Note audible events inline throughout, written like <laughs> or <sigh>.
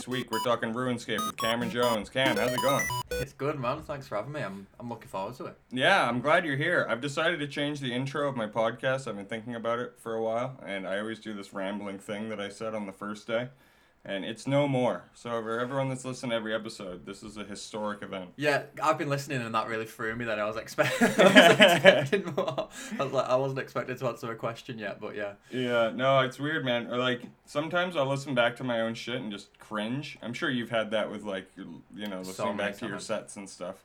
This week we're talking RuneScape with Cameron Jones. Cam, how's it going? It's good, man. Thanks for having me. I'm, I'm looking forward to it. Yeah, I'm glad you're here. I've decided to change the intro of my podcast. I've been thinking about it for a while, and I always do this rambling thing that I said on the first day. And it's no more. So, for everyone that's listened to every episode, this is a historic event. Yeah, I've been listening, and that really threw me. That I was, expect- <laughs> I was <laughs> expecting more. I was like, I wasn't expected to answer a question yet, but yeah. Yeah, no, it's weird, man. Or like sometimes I'll listen back to my own shit and just cringe. I'm sure you've had that with like you know listening many back to your sets and stuff.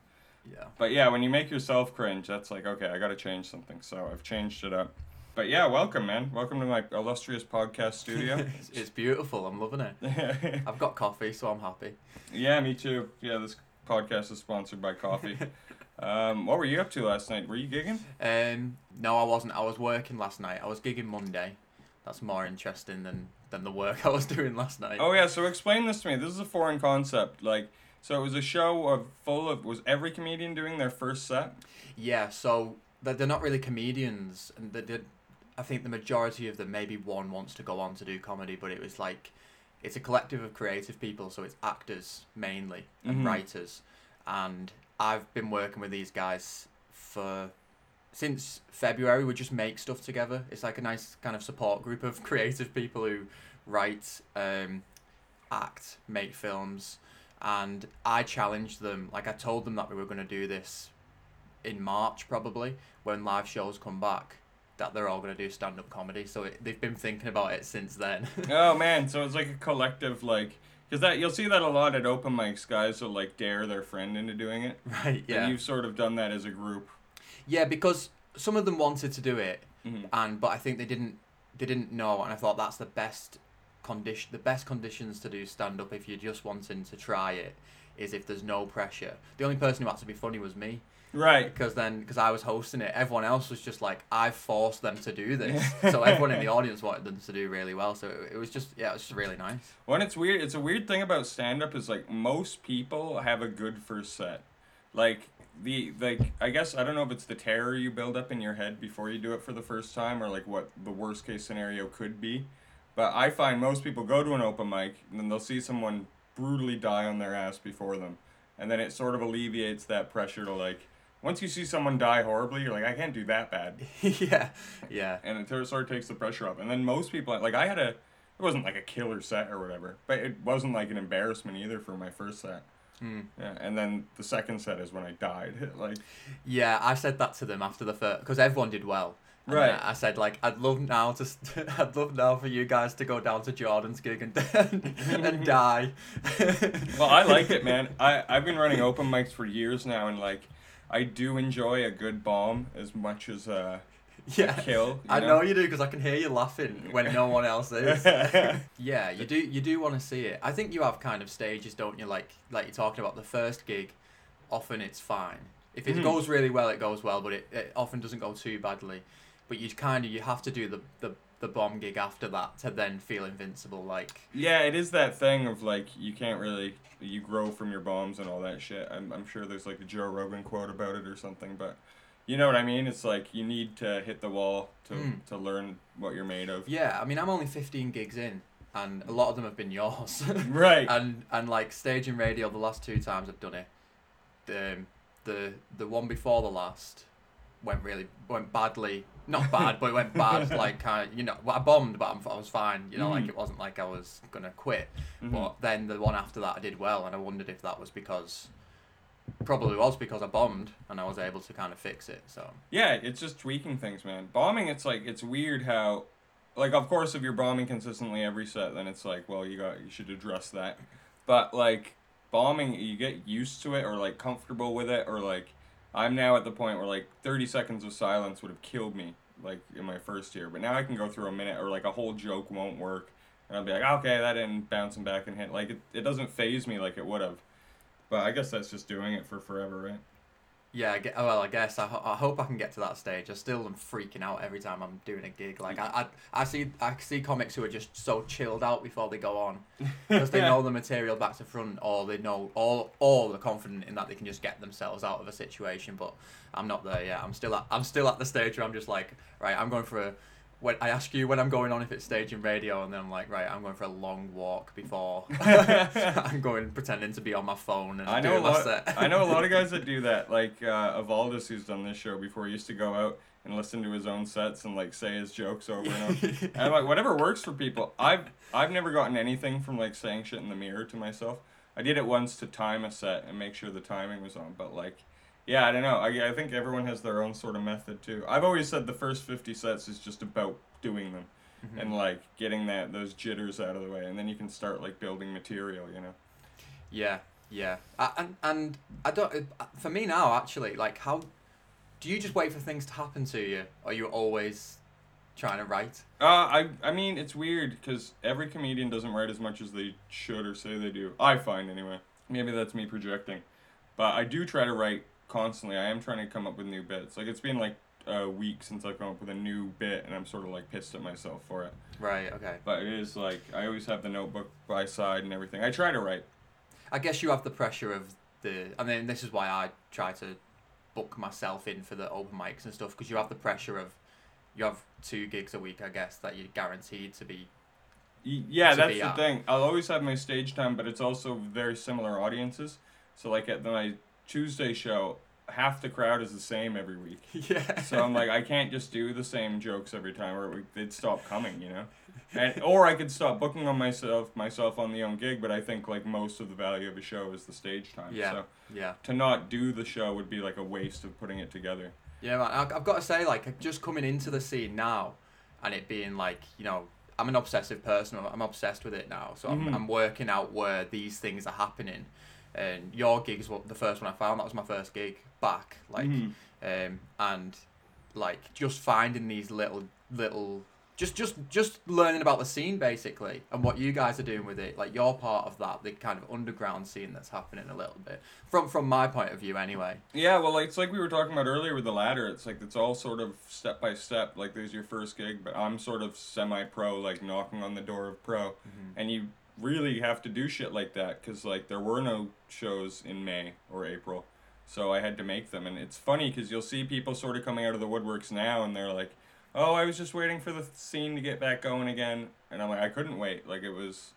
Yeah. But yeah, when you make yourself cringe, that's like okay, I got to change something. So I've changed it up. But yeah, welcome, man. Welcome to my illustrious podcast studio. <laughs> it's, it's beautiful. I'm loving it. <laughs> I've got coffee, so I'm happy. yeah, me too. Yeah, this podcast is sponsored by coffee. <laughs> um, what were you up to last night? Were you gigging? Um, no, I wasn't. I was working last night. I was gigging Monday. That's more interesting than, than the work I was doing last night. Oh yeah, so explain this to me. This is a foreign concept. Like, so it was a show of full of was every comedian doing their first set? Yeah, so they're, they're not really comedians, and they did. I think the majority of them, maybe one wants to go on to do comedy, but it was like, it's a collective of creative people, so it's actors mainly and Mhm. writers, and I've been working with these guys for since February. We just make stuff together. It's like a nice kind of support group of <laughs> creative people who write, um, act, make films, and I challenged them. Like I told them that we were going to do this in March probably when live shows come back that they're all going to do stand up comedy. So it, they've been thinking about it since then. <laughs> oh man, so it's like a collective like because that you'll see that a lot at open mics. Guys will like dare their friend into doing it. right, And yeah. you've sort of done that as a group. Yeah, because some of them wanted to do it Mhm. and but I think they didn't they didn't know and I thought that's the best condition the best conditions to do stand up if you're just wanting to try it is if there's no pressure. The only person who had to be funny was me Right. because then because I was hosting it, everyone else was just like I forced them to do this. so everyone in the <laughs> audience wanted them to do really well. So it, it was just yeah, it was just really nice. When it's weird, it's a weird thing about stand up is like most people have a good first set. Like the like I guess I don't know if it's the terror you build up in your head before you do it for the first time or like what the worst case scenario could be. But I find most people go to an open mic and then they'll see someone brutally die on their ass before them. And then it sort of alleviates that pressure to like once you see someone die horribly, you're like, I can't do that bad. <laughs> yeah, yeah. and it sort of takes the pressure off. And then most people, like I had a, it wasn't like a killer set or whatever, but it wasn't like an embarrassment either for my first set. Hmm. Yeah, and then the second set is when I died. <laughs> like, Yeah, I said that to them after the first because everyone did well. And Right. I said like I'd love now to st- <laughs> I'd love now for you guys to go down to Jordan's gig and and die. well, I like it, man. I I've been running open mics for years now, and like, I do enjoy a good bomb as much as a <laughs> Yeah. kill. you I know you do because I can hear you laughing when no one else is. <laughs> yeah, you do. You do want to see it. I think you have kind of stages, don't you? Like like you're talking about the first gig. Often it's fine. If it Mhm. goes really well, it goes well, but it, it often doesn't go too badly. But you kind of you have to do the, the the bomb gig after that to then feel invincible. Like Yeah, it is that thing of like you can't really you grow from your bombs and all that shit. I'm I'm sure there's like a Joe Rogan quote about it or something, but you know what I mean? It's like you need to hit the wall to Mm. to learn what you're made of. yeah, I mean I'm only 15 gigs in, and a lot of them have been yours. <laughs> Right. and and like stage and radio the last two times I've done it the the the one before the last went really went badly not bad but it went bad <laughs> like kind of you know I bombed but I'm, I was fine you know like Mhm. it wasn't like I was gonna quit Mhm. but then the one after that I did well and I wondered if that was because probably was because I bombed and I was able to kind of fix it so Yeah, it's just tweaking things, man. Bombing, it's like it's weird how, like, of course, if you're bombing consistently every set, then it's like, well, you got you should address that. But like bombing, you get used to it or like comfortable with it, or like I'm now at the point where like 30 seconds of silence would have killed me, like in my first year. But now I can go through a minute or like a whole joke won't work, and I'll be like, okay, that didn't bounce back and hit. Like it, it doesn't phase me like it would have. But I guess that's just doing it for forever, right? Yeah, I get, oh, well, I guess I, ho- I hope I can get to that stage. I still am freaking out every time I'm doing a gig. Like I, I, I see I see comics who are just so chilled out before they go on <laughs> because they know the material back to front, or they know all all they're confident in that they can just get themselves out of a situation. But I'm not there yet. I'm still at I'm still at the stage where I'm just like, right, I'm going for a when I ask you when I'm going on if it's staging radio, and then I'm like, right, I'm going for a long walk before <laughs> <laughs> I'm going pretending to be on my phone and I know a lot. I know a lot of guys that <laughs> do that. Like uh, Avaldis, who's done this show before, used to go out and listen to his own sets and like say his jokes over and over. and I'm like, whatever works for people. I've I've never gotten anything from like saying shit in the mirror to myself. I did it once to time a set and make sure the timing was on, but like. Yeah, I don't know. I, I think everyone has their own sort of method too. I've always said the first 50 sets is just about doing them Mhm. and like getting that those jitters out of the way and then you can start like building material, you know. Yeah, yeah, and and I don't. Uh, for me now, actually, like, how do you just wait for things to happen to you, or are you always trying to write? Uh, I I mean it's weird because every comedian doesn't write as much as they should or say they do. I find anyway. Maybe that's me projecting, but I do try to write constantly. I am trying to come up with new bits. Like it's been like a week since I've come up with a new bit, and I'm sort of like pissed at myself for it. Right. Okay. But it is like I always have the notebook by side and everything. I try to write. I guess you have the pressure of the. I mean, this is why I try to book myself in for the open mics and stuff because you have the pressure of you have two gigs a week, I guess, that you're guaranteed to be. Yeah, to that's be the at. thing. I'll always have my stage time, but it's also very similar audiences. So like at my Tuesday show, half the crowd is the same every week. <laughs> yeah. So I'm like, I can't just do the same jokes every time, or they'd stop coming, you know. And or I could stop booking on myself myself on the own gig, but I think like most of the value of a show is the stage time. Yeah. So yeah. to not do the show would be like a waste of putting it together. Yeah, man. I- I've got to say, like, just coming into the scene now, and it being like, you know, I'm an obsessive person. I'm- obsessed with it now, so I'm, Mhm. I'm working out where these things are happening. And your gig's what the first one I found. That was my first gig back, like, Mhm. um, and like just finding these little little. Just, just, just learning about the scene basically, and what you guys are doing with it. Like you're part of that, the kind of underground scene that's happening a little bit, from from my point of view, anyway. Yeah, well, like, it's like we were talking about earlier with the ladder. It's like it's all sort of step by step. Like there's your first gig, but I'm sort of semi-pro, like knocking on the door of pro, and you really have to do shit like that because like there were no shows in May or April, so I had to make them. And it's funny because you'll see people sort of coming out of the woodworks now, and they're like, "Oh, I was just waiting for the scene to get back going again," and I'm like, "I couldn't wait. Like it was."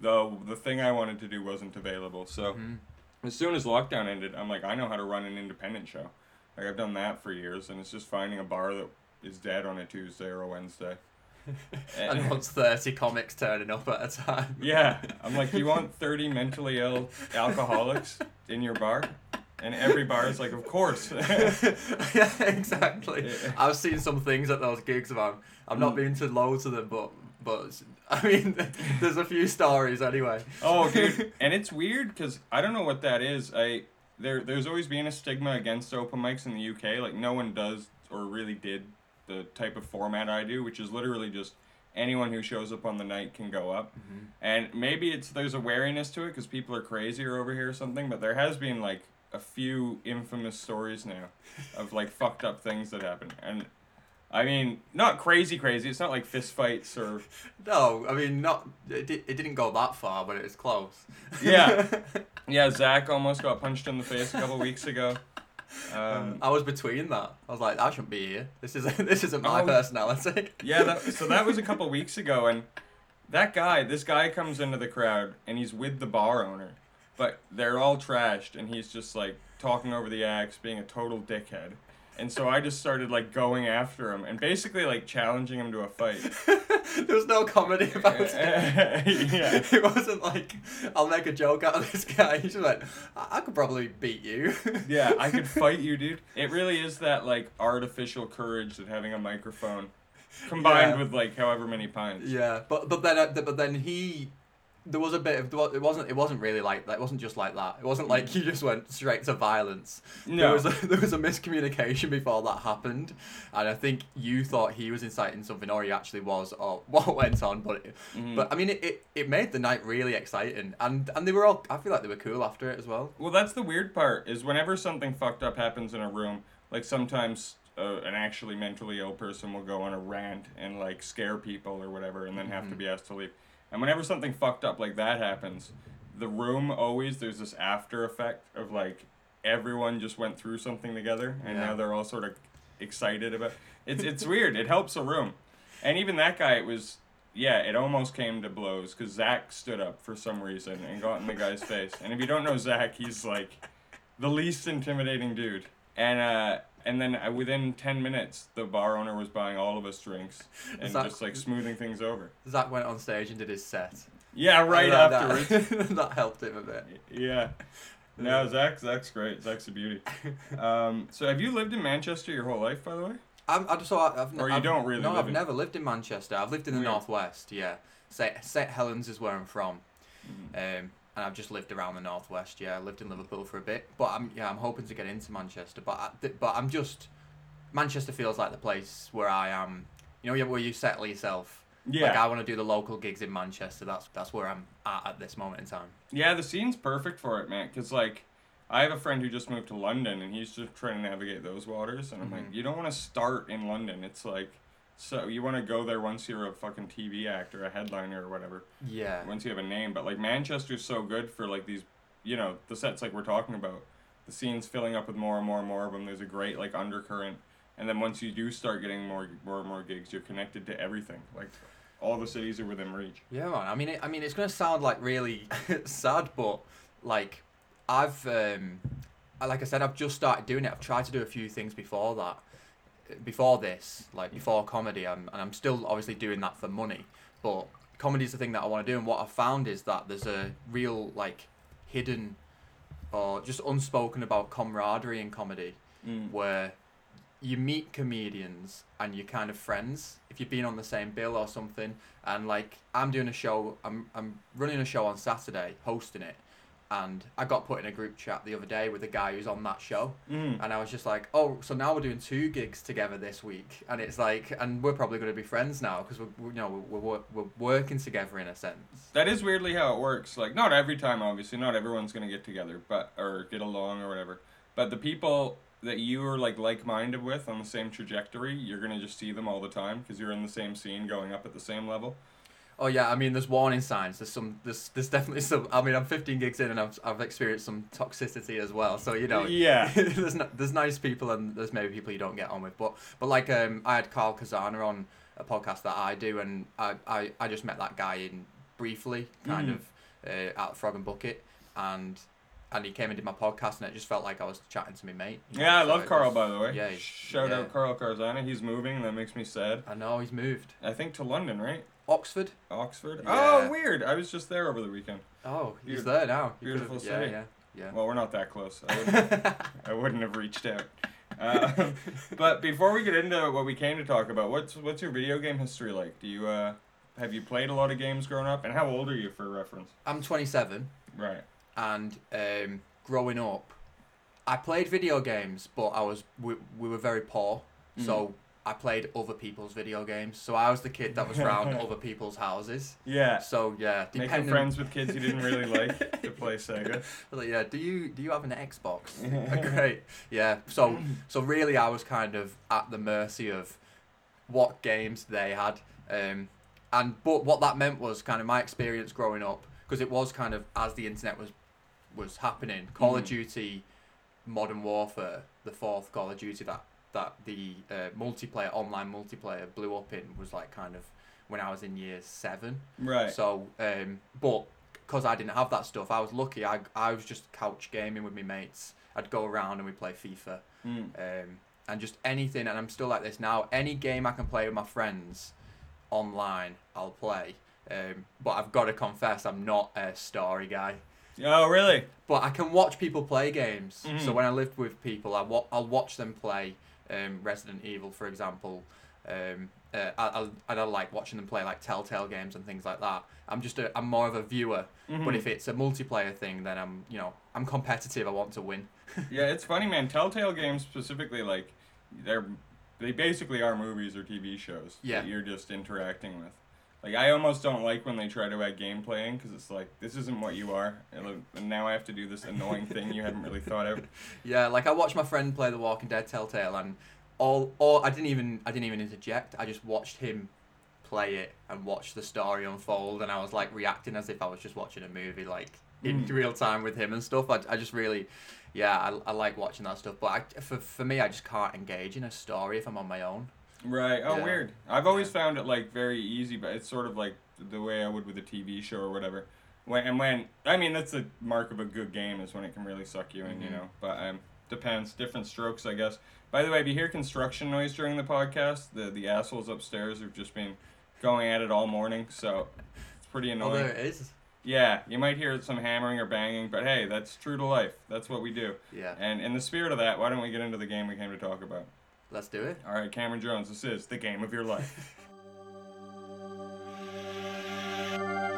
The, the thing I wanted to do wasn't available, so Mhm. as soon as lockdown ended, I'm like, I know how to run an independent show. Like I've done that for years, and it's just finding a bar that is dead on a Tuesday or a Wednesday. <laughs> and wants 30 comics turning up at a time. yeah, I'm like, you want 30 mentally ill alcoholics in your bar? And every bar is like, of course. <laughs> yeah, exactly. I've seen some things at those gigs, man. I've not Mm. been to loads of them, but but I mean, <laughs> there's a few stories anyway. oh, dude, and it's weird because I don't know what that is. I there there's always been a stigma against open mics in the UK. Like no one does or really did the type of format I do, which is literally just anyone who shows up on the night can go up. Mm-hmm. And maybe it's there's a wariness to it because people are crazier over here or something. But there has been like a few infamous stories now of like <laughs> fucked up things that happen. And I mean, not crazy, crazy. It's not like fist fights or <laughs> No, I mean, not it, di- it didn't go that far, but it was close. Yeah. <laughs> yeah. Zach almost got punched in the face a couple weeks ago. Um, I was between that. I was like, I shouldn't be here. This is <laughs> this isn't my Oh. personality. <laughs> Yeah, that, so that was a couple weeks ago, and that guy, this guy comes into the crowd, and he's with the bar owner, but they're all trashed, and he's just like talking over the acts, being a total dickhead. And so I just started like going after him and basically like challenging him to a fight. <laughs> there was no comedy about it. <laughs> yeah. It wasn't like I'll make a joke out of this guy. He's just like, I, I could probably beat you. <laughs> Yeah, I could fight you, dude. It really is that like artificial courage that having a microphone combined Yeah. with like however many pints. Yeah, but but then uh, but then he there was a bit of it wasn't it wasn't really like that. It wasn't just like that. It wasn't like you just went straight to violence. There No. was a, <laughs> there was a miscommunication before that happened, and I think you thought he was inciting something, or he actually was, or <laughs> what went on. But it, Mhm. but I mean, it, it, it made the night really exciting, and and they were all. I feel like they were cool after it as well. Well, that's the weird part is whenever something fucked up happens in a room, like sometimes uh, an actually mentally ill person will go on a rant and like scare people or whatever, and then have to Mhm. be asked to leave. And whenever something fucked up like that happens, the room always there's this after effect of like everyone just went through something together, and Yeah. now they're all sort of excited about. It's it's weird. It helps a room. and even that guy, it was yeah, it almost came to blows because Zach stood up for some reason and got in the guy's face. And if you don't know Zach, he's like the least intimidating dude. And uh, and then uh, within ten minutes, the bar owner was buying all of us drinks <laughs> and Zach- just like smoothing things over. Zach went on stage and did his set. Yeah, right that- afterwards. That, <laughs> that helped him a bit. yeah. No, Zach, Zach's great. Zach's a beauty. <laughs> Um, so have you lived in Manchester your whole life, by the way? I'm, I just so I- I've, Or you I've, don't really No, live I've in- never lived in Manchester. I've lived in the Weird. northwest. Yeah, St St Helens is where I'm from, Mm. um, and I've just lived around the northwest. Yeah, I lived in Liverpool for a bit, but I'm yeah I'm hoping to get into Manchester. But I, th- but I'm just Manchester feels like the place where I am. You know, where you settle yourself. Yeah. Like I want to do the local gigs in Manchester. That's that's where I'm at at this moment in time. Yeah, the scene's perfect for it, man. Cause like, I have a friend who just moved to London, and he's just trying to navigate those waters. And I'm like, Mhm. you don't want to start in London. It's like, so you want to go there once you're a fucking TV actor, a headliner, or whatever. Yeah. Once you have a name. But like Manchester's so good for like these, you know, the sets like we're talking about. The scene's filling up with more and more and more of them. There's a great like undercurrent, and then once you do start getting more more and more gigs, you're connected to everything. Like, all the cities are within reach. Yeah, man. I mean, it, I mean, it's gonna sound like really <laughs> sad, but like, I've, um, I- like I said, I've just started doing it. I've tried to do a few things before that, before this, like before comedy, um, and I'm still obviously doing that for money. But comedy is the thing that I want to do, and what I've found is that there's a real like hidden or just unspoken about camaraderie in comedy Mm. where you meet comedians and you're kind of friends if you've been on the same bill or something and like i'm doing a show i'm, I'm running a show on saturday hosting it and i got put in a group chat the other day with a guy who's on that show Mm. and i was just like oh so now we're doing two gigs together this week and it's like and we're probably going to be friends now because we're, you know we're, we're, we're working together in a sense That is weirdly how it works. Like not every time, obviously, not everyone's gonna get together, but or get along or whatever. But the people that you are like like-minded with on the same trajectory, you're gonna just see them all the time because you're in the same scene, going up at the same level. Oh yeah, I mean, there's warning signs. There's some. There's there's definitely some. I mean, I'm 15 gigs in, and I've I've experienced some toxicity as well. So you know, Yeah. <laughs> there's no, there's nice people, and there's maybe people you don't get on with. But but like um, I had Carl Kazana on a podcast that I do, and I I, I just met that guy in briefly, kind Mhm. of uh, at Frog and Bucket, and and he came and did my podcast, and it just felt like I was chatting to my mate. you know, Yeah, I so love Carl was- by the way. Yeah, Shout yeah. out Carl Carzana. He's moving. That makes me sad. I know he's moved. I think to London, right? Oxford. Oxford. Yeah. Oh, weird. I was just there over the weekend. Oh, he's Beautiful- there now. You beautiful could've- yeah, city. Yeah, yeah. Well, we're not that close. I wouldn't, <laughs> I wouldn't have reached out. Uh, but before we get into what we came to talk about, what's what's your video game history like? Do you uh, have you played a lot of games growing up, and how old are you for reference? I'm 27. Right. and um, growing up, I played video games, but I was we, we were very poor, so I played other people's video games. So I was the kid that was around <laughs> other people's houses. Yeah. So yeah, Making friends with kids you didn't really <laughs> like to play Sega. Like, yeah, do you do you have an Xbox? <laughs> Great. Yeah. So so really, I was kind of at the mercy of what games they had, um, and but what that meant was kind of my experience growing up because it was kind of as the internet was was happening. Call of Mhm. Duty, Modern Warfare, the fourth Call of Duty that that the uh, multiplayer online multiplayer blew up in was like kind of when I was in year seven. Right. So, um, but because I didn't have that stuff, I was lucky. I, I was just couch gaming with my mates. I'd go around and we'd play FIFA Mm. um, and just anything. And I'm still like this now. Any game I can play with my friends online, I'll play. Um, but I've got to confess, I'm not a story guy. Oh, really? But I can watch people play games. So Mhm. when I lived with people, I wa- I'll watch them play um, Resident Evil, for example. Um, uh, I, I, and I like watching them play like Telltale games and things like that. I'm just a, I'm more of a viewer. But Mhm. if it's a multiplayer thing, then I'm you know I'm competitive. I want to win. <laughs> yeah, it's funny, man. Telltale games specifically, like, they're they basically are movies or TV shows Yeah. that you're just interacting with. Like, I almost don't like when they try to add gameplay in because it's like this isn't what you are, and now I have to do this annoying thing you hadn't really thought out. <laughs> Yeah, like I watched my friend play The Walking Dead Telltale, and all all I didn't even I didn't even interject. I just watched him play it and watch the story unfold, and I was like reacting as if I was just watching a movie, like in Mm. real time with him and stuff. I, I just really, yeah, I, I like watching that stuff. But I, for for me, I just can't engage in a story if I'm on my own. Right. Oh, Yeah. weird. I've always Yeah. found it like very easy, but it's sort of like the way I would with a TV show or whatever. When and when I mean that's the mark of a good game is when it can really suck you in, you Mhm. know. But um, depends. Different strokes, I guess. By the way, if you hear construction noise during the podcast, the the assholes upstairs have just been going at it all morning, so it's pretty Oh, annoying. there it is. Yeah, you might hear some hammering or banging, but hey, that's true to life. That's what we do. Yeah. And in the spirit of that, why don't we get into the game we came to talk about? Let's do it. All right, Cameron Jones, this is the game of your life. <laughs>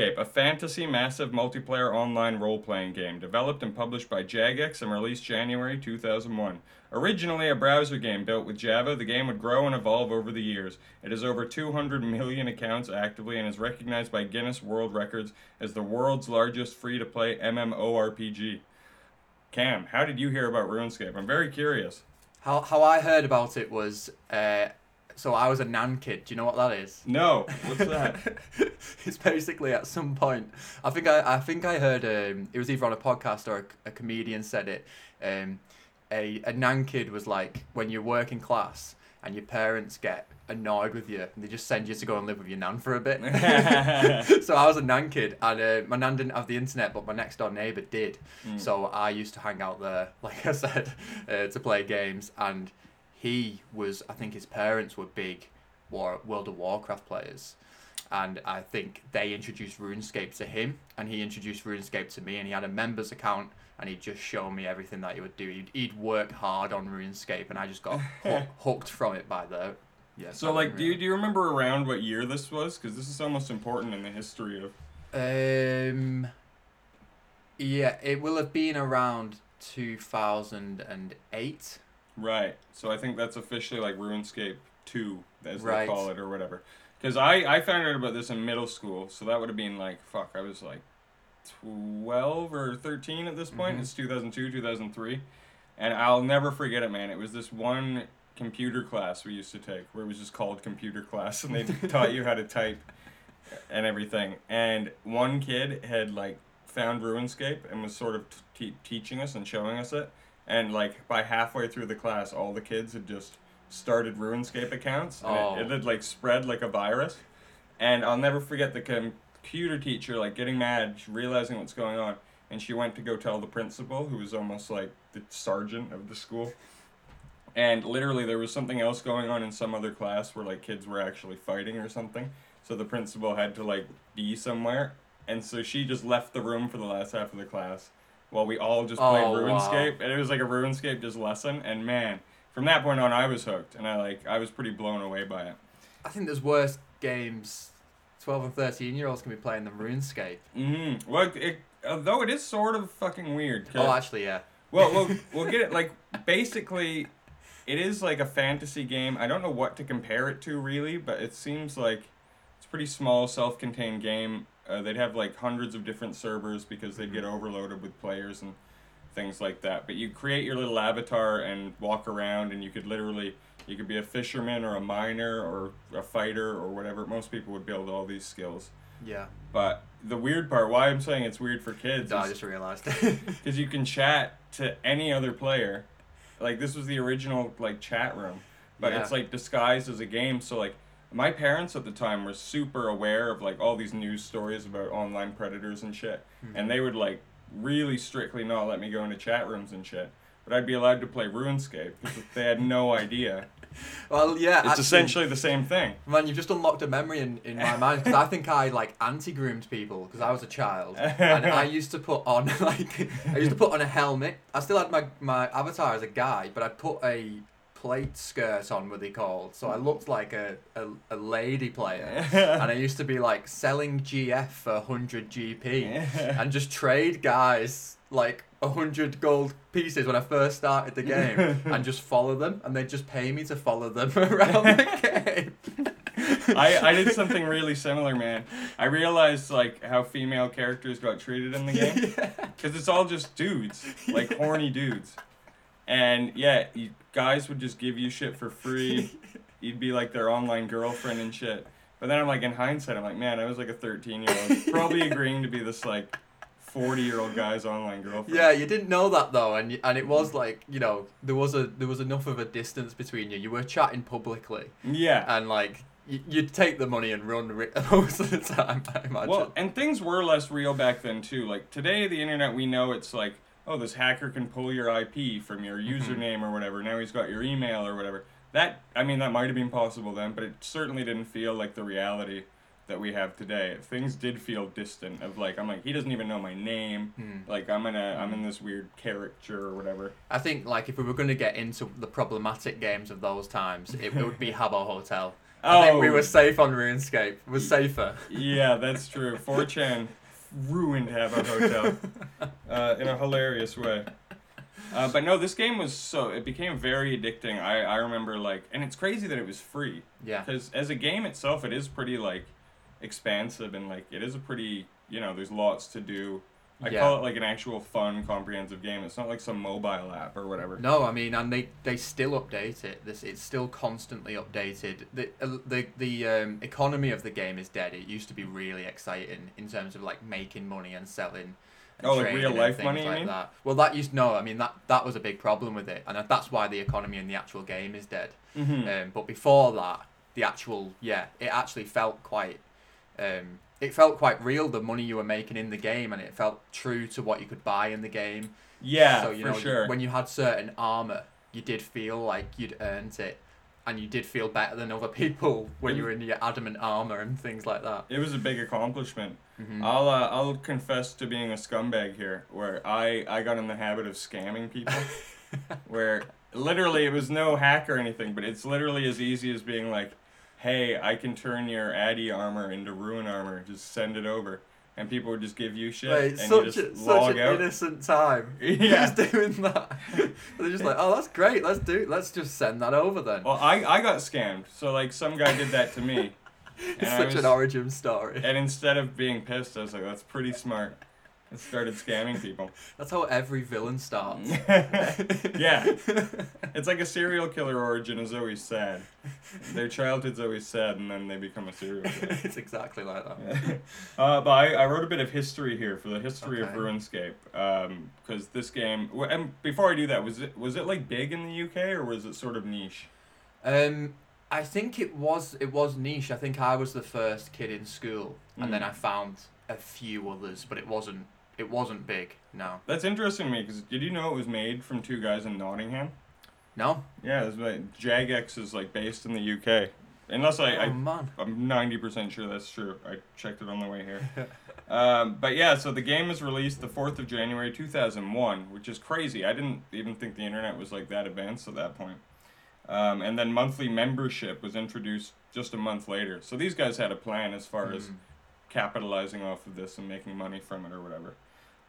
A fantasy massive multiplayer online role playing game, developed and published by Jagex and released January 2001. Originally a browser game built with Java, the game would grow and evolve over the years. It has over 200 million accounts actively and is recognized by Guinness World Records as the world's largest free to play MMORPG. Cam, how did you hear about RuneScape? I'm very curious. How how I heard about it was, uh, so I was a nan kid. Do you know what that is? No, what's that? <laughs> it's basically at some point. I think I, I think I heard um, it was either on a podcast or a, a comedian said it. Um, a a nan kid was like when you're working class and your parents get annoyed with you and they just send you to go and live with your nan for a bit. <laughs> so I was a nan kid and uh, my nan didn't have the internet but my next door neighbour did. Mm. So I used to hang out there, <laughs> like I said, uh, to play games and he was I think his parents were big War World of Warcraft players and I think they introduced RuneScape to him, and he introduced RuneScape to me, and he had a members account, and he'd just show me everything that he would do. He'd, he'd work hard on RuneScape, and I just got <laughs> hoo- hooked from it by the. Yeah, So, like, do you, do you remember around what year this was? Because this is almost important in the history of. Um. Yeah, it will have been around two thousand and eight. Right. So I think that's officially like RuneScape 2, as Right. they call it, or whatever. Because I, I found out about this in middle school, so that would have been like, fuck, I was like 12 or 13 at this point. Mhm. It's 2002, 2003. And I'll never forget it, man. It was this one computer class we used to take where it was just called computer class, and they <laughs> taught you how to type and everything. And one kid had like found RuneScape and was sort of t- teaching us and showing us it. And like by halfway through the class, all the kids had just started RuneScape accounts, and Oh. it, it oh. had like spread like a virus. And I'll never forget the computer teacher like getting mad, realizing what's going on, and she went to go tell the principal, who was almost like the sergeant of the school. And literally, there was something else going on in some other class where like kids were actually fighting or something. So the principal had to like be somewhere, and so she just left the room for the last half of the class, while we all just played Oh, wow. RuneScape, and it was like a RuneScape just lesson. And man, from that point on, I was hooked, and I like I was pretty blown away by it. I think there's worse games. Twelve and thirteen year olds can be playing than RuneScape. Mm-hmm. Well, it, although it is sort of fucking weird. Oh, actually, yeah. Well, we'll <laughs> we'll get it. Like basically, it is like a fantasy game. I don't know what to compare it to really, but it seems like it's a pretty small, self-contained game. Uh, they'd have like hundreds of different servers because they'd get overloaded with players and things like that. But you create your little avatar and walk around, and you could literally you could be a fisherman or a miner or a fighter or whatever. Most people would build all these skills. Yeah. But the weird part, why I'm saying it's weird for kids, No, I just realised. because <laughs> you can chat to any other player. Like this was the original like chat room, but Yeah. it's like disguised as a game. So like my parents at the time were super aware of like all these news stories about online predators and shit, Hmm. and they would like really strictly not let me go into chat rooms and shit. But I'd be allowed to play RuneScape because they had no <laughs> idea. well, yeah. It's actually- essentially the same thing. Man, you've just unlocked a memory in, in my mind because I think I like anti-groomed people because I was a child and I <laughs> used to put on <laughs> like I used to put on a helmet. I still had my my avatar as a guy, but I put a plate skirt on, what they called, so I hmm. looked like a, a, a lady player. and I used to be like selling GF for 100 GP and just trade guys like 100 gold pieces when I first started the game <laughs> and just follow them. And they'd just pay me to follow them <laughs> around the <laughs> game. I, I did something really similar, man. I realized like how female characters got treated in the game. Because it's all just dudes, like horny dudes, and yeah, you, guys would just give you shit for free. <laughs> You'd be like their online girlfriend and shit. But then I'm like, in hindsight, I'm like, man, I was like a 13 year old, <laughs> probably agreeing to be this like 40 year old guy's online girlfriend. Yeah, you didn't know that though, and and it was like you know there was a there was enough of a distance between you. You were chatting publicly, Yeah. and like y- you'd take the money and run ri- <laughs> most of the time. I imagine. Well, and things were less real back then too. Like today, the internet, we know it's like, oh, this hacker can pull your IP from your Mhm. username or whatever. Now he's got your email or whatever. That I mean, that might have been possible then, but it certainly didn't feel like the reality that we have today. Things did feel distant. Of like, I'm like, he doesn't even know my name. Hmm. Like I'm in a, I'm in this weird caricature or whatever. I think like if we were going to get into the problematic games of those times, it, would be <laughs> Habbo Hotel. I think we Oh. were safe on RuneScape. Was safer. Yeah, <laughs> that's true. 4chan ruined Habbo Hotel <laughs> uh, in a hilarious way. Uh, but no, this game was so it became very addicting. I, I remember like, and it's crazy that it was free Yeah. because as a game itself, it is pretty like expansive and like it is a pretty you know there's lots to do. I Yeah. call it like an actual fun, comprehensive game. It's not like some mobile app or whatever. No, I mean, and they, they still update it. This it's still constantly updated. The uh, the the um, economy of the game is dead. It used to be really exciting in terms of like making money and selling. And Oh, like real life money, you like mean? that. Well, that used no. I mean that that was a big problem with it, and that's why the economy in the actual game is dead. Mm-hmm. Um, but before that, the actual yeah, it actually felt quite. Um, it felt quite real the money you were making in the game, and it felt true to what you could buy in the game. yeah, so you for know, sure. when you had certain armor, you did feel like you'd earned it, and you did feel better than other <laughs> people when you were in your adamant armor and things like that. it was a big accomplishment. Mhm. I'll uh, I'll confess to being a scumbag here, where I I got in the habit of scamming people, <laughs> where literally it was no hack or anything, but it's literally as easy as being like, hey, I can turn your Addy armor into rune armor, just send it over, and people would just give you shit, Wait, and such you just a, such an out. innocent time. <laughs> Yeah. Just <laughs> doing that. They're just like, oh, that's great. Let's do. Let's just send that over then. Well, I I got scammed, so like some guy did that to me, <laughs> it's such was- an origin story. and instead of being pissed, I was like, that's pretty smart. I started scamming people. <laughs> That's how every villain starts. <laughs> yeah. <laughs> It's like a serial killer origin is always sad. Their childhood's always sad, and then they become a serial killer. it's exactly like that. uh, but I, I wrote a bit of history here for the history Okay. of RuneScape, because this game. And before I do that, was it was it like big in the UK or was it sort of niche? Um, I think it was it was niche. I think I was the first kid in school, and then Mm. I found a few others, but it wasn't it wasn't big. No, That's interesting to me because did you know it was made from two guys in Nottingham? no. Yeah, it's like Jagex is like based in the UK. Unless I, oh I man. I'm ninety percent sure that's true. I checked it on the way here. <laughs> um, but yeah, so the game was released the fourth of January two thousand one, which is crazy. I didn't even think the internet was like that advanced at that point. Um, and then monthly membership was introduced just a month later. So these guys had a plan as far as Mm. Capitalizing off of this and making money from it or whatever.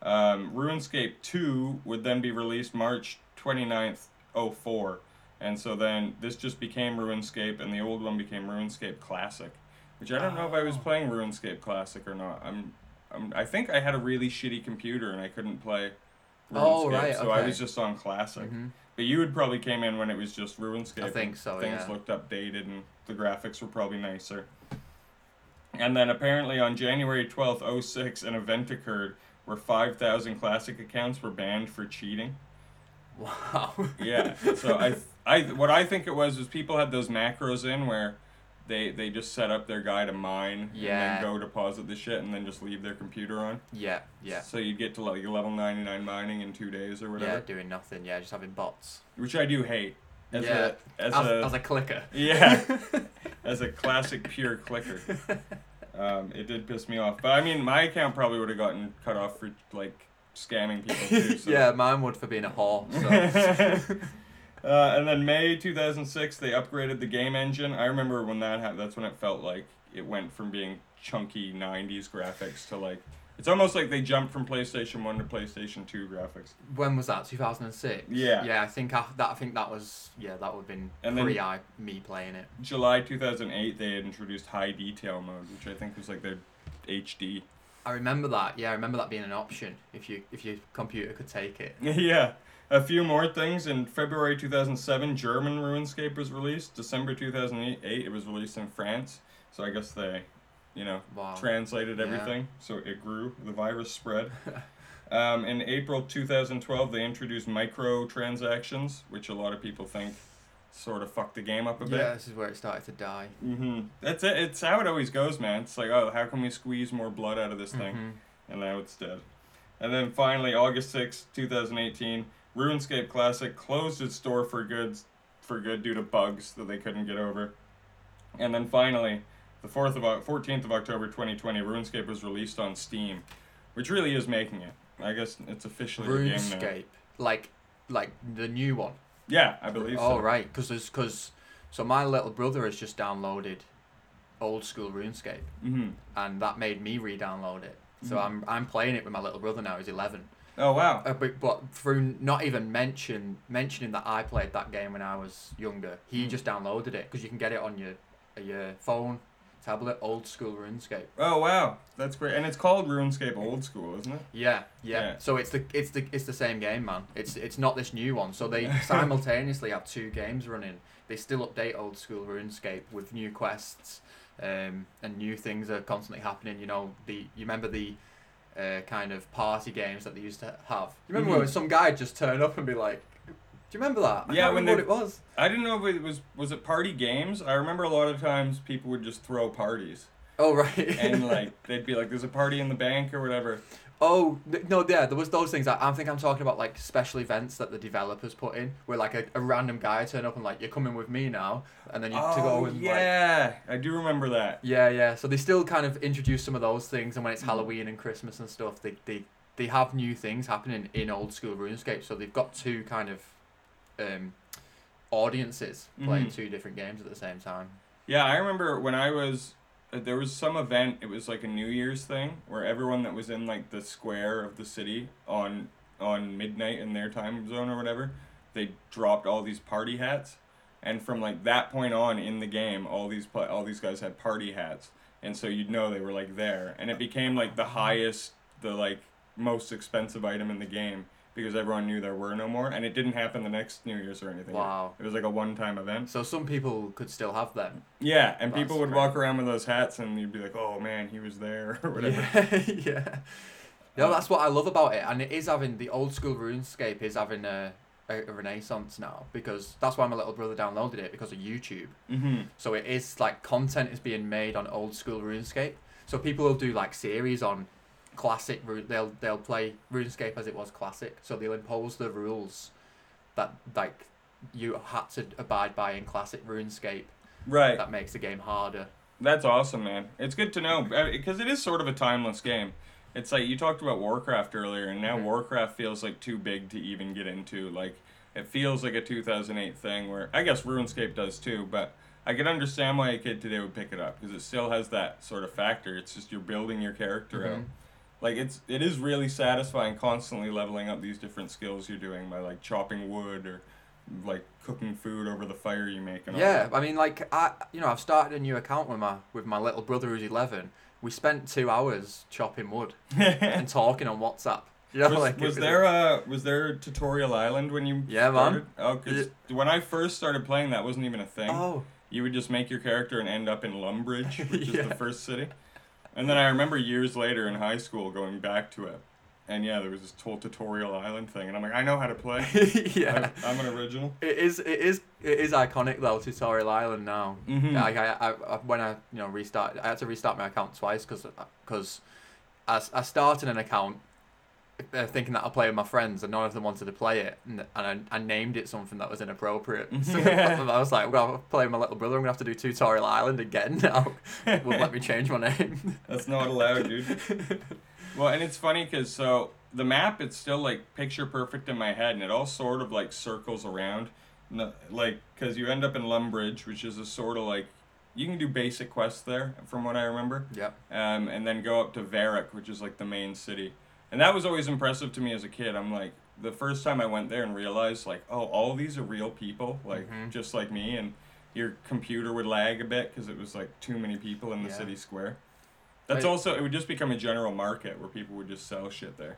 Um, RuneScape 2 would then be released March 29th, 04. And so then this just became RuneScape and the old one became RuneScape Classic, which I don't know if I was Oh. playing RuneScape Classic or not. I'm, I'm I think I had a really shitty computer and I couldn't play RuneScape, Oh, right, so I was just on Classic. Mhm. But you would probably came in when it was just RuneScape. I think so, Things yeah. looked updated and the graphics were probably nicer. And then apparently on January twelfth, 06, an event occurred where 5,000 classic accounts were banned for cheating. Wow. <laughs> Yeah. So I, I, what I think it was was people had those macros in where they they just set up their guy to mine Yeah. and then go deposit the shit and then just leave their computer on. yeah, yeah, So you'd get to like level 99 mining in two days or whatever. yeah. Doing nothing. Yeah, just having bots. Which I do hate. As Yeah. a as, As, a as a clicker. Yeah, <laughs> as a classic pure clicker. Um, it did piss me off, but I mean, my account probably would have gotten cut off for like scamming people too. <laughs> So. yeah, mine would for being a whore. So. <laughs> uh, and then May 2006, they upgraded the game engine. I remember when that happened. That's when it felt like it went from being chunky 90s graphics to like It's almost like they jumped from PlayStation One to PlayStation Two graphics. When was that? Two thousand and six. Yeah. Yeah, I think that I think that was yeah that would have been And pre I me playing it. July 2008, they had introduced high detail mode, which I think was like their HD. I remember that. Yeah, I remember that being an option if you if your computer could take it. <laughs> yeah. A few more things. In February 2007, German RuneScape was released. December 2008, it was released in France. So I guess they, you know, Wow. translated Yeah. everything. So it grew. The virus spread. <laughs> um, in April 2012, they introduced microtransactions, which a lot of people think sort of fucked the game up a bit. yeah, this is where it started to die. hmm That's it. It's how it always goes, man. It's like, oh, how can we squeeze more blood out of this thing? Mhm. And now it's dead. And then finally, August sixth, 2018, RuneScape Classic closed its store for goods for good due to bugs that they couldn't get over. And then finally, the 4th of Oc- 14th of October 2020, RuneScape was released on Steam, which really is making it. I guess it's officially a game now. RuneScape, like like the new one. Yeah, I believe so. Oh right, because there's because so my little brother has just downloaded old school RuneScape, hmm and that made me re-download it. So Mhm. I'm I'm playing it with my little brother now. He's eleven. Oh wow. Uh, but, but through not even mention mentioning that I played that game when I was younger, he Mm. just downloaded it because you can get it on your your phone, tablet, old school RuneScape. Oh wow. That's great. And it's called RuneScape Old School, isn't it? Yeah, yeah, Yeah. So it's the it's the it's the same game, man. It's it's not this new one. So they <laughs> simultaneously have two games running. They still update old school RuneScape with new quests, um, and new things are constantly happening. You know, the you remember the uh, kind of party games that they used to have. You remember Mhm. when some guy would just turn up and be like, "Do you remember that?" I Yeah, when remember they- what it was. I didn't know if it was was it party games. I remember a lot of times people would just throw parties. Oh right. and <laughs> like they'd be like, "There's a party in the bank" or whatever. Oh no, yeah, there was those things. I, I think I'm talking about like special events that the developers put in, where like a, a random guy turn up and like you're coming with me now, and then you to go oh and like yeah, I do remember that. yeah, yeah. So they still kind of introduce some of those things, and when it's Mhm. Halloween and Christmas and stuff, they they they have new things happening in old school RuneScape. So they've got two kind of um audiences playing Mhm. two different games at the same time. Yeah, I remember when I was uh, there was some event. It was like a New Year's thing where everyone that was in like the square of the city on on midnight in their time zone or whatever, they dropped all these party hats, and from like that point on in the game, all these pla all these guys had party hats, and so you'd know they were like there, and it became like the highest, the like most expensive item in the game because everyone knew there were no more, and it didn't happen the next New Year's or anything. Wow. It was like a one-time event. So some people could still have them. Yeah, and people That's would walk around with those hats, and you'd be like, "Oh man, he was there," <laughs> or whatever. Yeah, <laughs> yeah. No, that's what I love about it, and it is having the old school RuneScape is having a, a, a renaissance now because that's why my little brother downloaded it because of YouTube. Mm-hmm. So it is like content is being made on old school RuneScape. So people will do like series on classic. They'll they'll play RuneScape as it was classic. So they'll impose the rules that like you had to abide by in classic RuneScape. Right. That makes the game harder. That's awesome, man. It's good to know because it is sort of a timeless game. It's like you talked about Warcraft earlier, and now Mhm. Warcraft feels like too big to even get into. Like it feels like a 2008 thing, where I guess RuneScape does too, but. I can understand why a kid today would pick it up because it still has that sort of factor. It's just you're building your character out. Like it's it is really satisfying constantly leveling up these different skills you're doing by like chopping wood or like cooking food over the fire you make and Yeah, I mean, like I, you know, I've started a new account with my with my little brother who's eleven. We spent two hours chopping wood <laughs> and talking on WhatsApp. Know, was, like it was there a was there a tutorial island when you Yeah, man. Oh, because when I first started playing, that wasn't even a thing. Oh, You would just make your character and end up in Lumbridge, which is the <laughs> first city. And then I remember years later in high school going back to it, and yeah, there was this whole tutorial island thing, and I'm like, I know how to play. <laughs> yeah. I, I'm an original. It is. It is. It is iconic though. Tutorial Island now. Mhm. Like I, I, I, when I, you know, restart, I had to restart my account twice because, because, I, I started an account, uh, thinking that I'll play with my friends, and none of them wanted to play it, and, and I, I named it something that was inappropriate. <laughs> So I was like, well, I'll play with my little brother. I'm gonna have to do Tutorial Island again now. Won't let me change my name. That's not allowed, dude. Well, and it's funny because so the map it's still like picture perfect in my head, and it all sort of like circles around, No- like because you end up in Lumbridge, which is a sort of like you can do basic quests there, from what I remember. Yep. Um, and then go up to Varrock, which is like the main city, and that was always impressive to me as a kid. I'm like, the first time I went there and realized like, oh, all these are real people, like Mhm. just like me, and your computer would lag a bit because it was like too many people in the Yeah. city square. That's Right. also it would just become a general market where people would just sell shit there.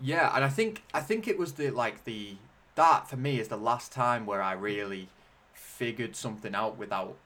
Yeah, and I think I think it was the like the that for me is the last time where I really figured something out without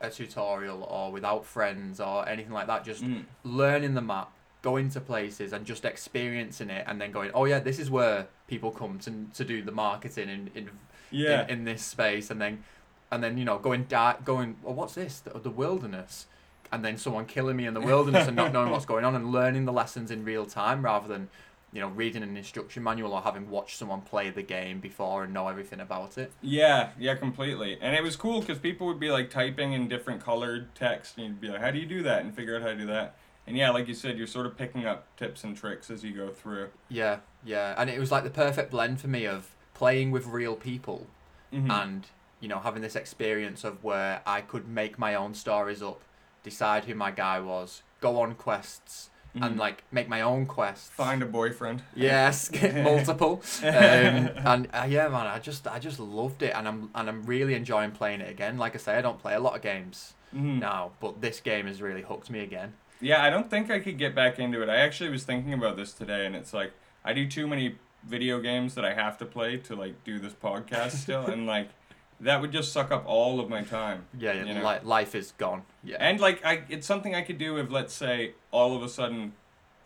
a tutorial or without friends or anything like that. Just Mm. learning the map, going to places and just experiencing it, and then going, oh yeah, this is where people come to to do the marketing in in Yeah. in, in this space, and then and then you know going da- going, well, what's this? The, the wilderness. And then someone killing me in the wilderness and not knowing what's going on and learning the lessons in real time rather than you know, reading an instruction manual or having watched someone play the game before and know everything about it. Yeah, yeah, completely. And it was cool because people would be like typing in different colored text, and you'd be like, "How do you do that?" and figure out how to do that. And yeah, like you said, you're sort of picking up tips and tricks as you go through. Yeah, yeah, and it was like the perfect blend for me of playing with real people Mhm. and you know having this experience of where I could make my own stories up, decide who my guy was, go on quests, Mhm. and like make my own quests. find a boyfriend. Yes, <laughs> multiple. Um, and uh, yeah, man, I just I just loved it, and I'm and I'm really enjoying playing it again. Like I say, I don't play a lot of games Mhm. now, but this game has really hooked me again. Yeah, I don't think I could get back into it. I actually was thinking about this today, and it's like I do too many video games that I have to play to like do this podcast <laughs> still, and like that would just suck up all of my time. Yeah, You know? li- life is gone. Yeah. And like I, it's something I could do if let's say all of a sudden,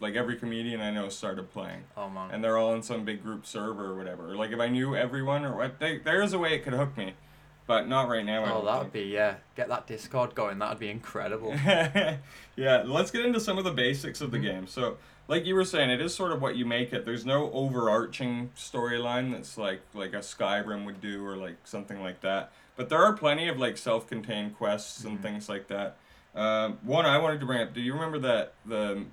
like every comedian I know started playing, oh man. and they're all in some big group server or whatever. Like if I knew everyone or what, they, there is a way it could hook me, but not right now. Oh, that would be yeah. Get that Discord going. That would be incredible. <laughs> yeah, let's get into some of the basics of the Mhm. game. So, like you were saying, it is sort of what you make it. There's no overarching storyline that's like like a Skyrim would do or like something like that. But there are plenty of like self-contained quests and Mhm. things like that. Um, one I wanted to bring up. Do you remember that the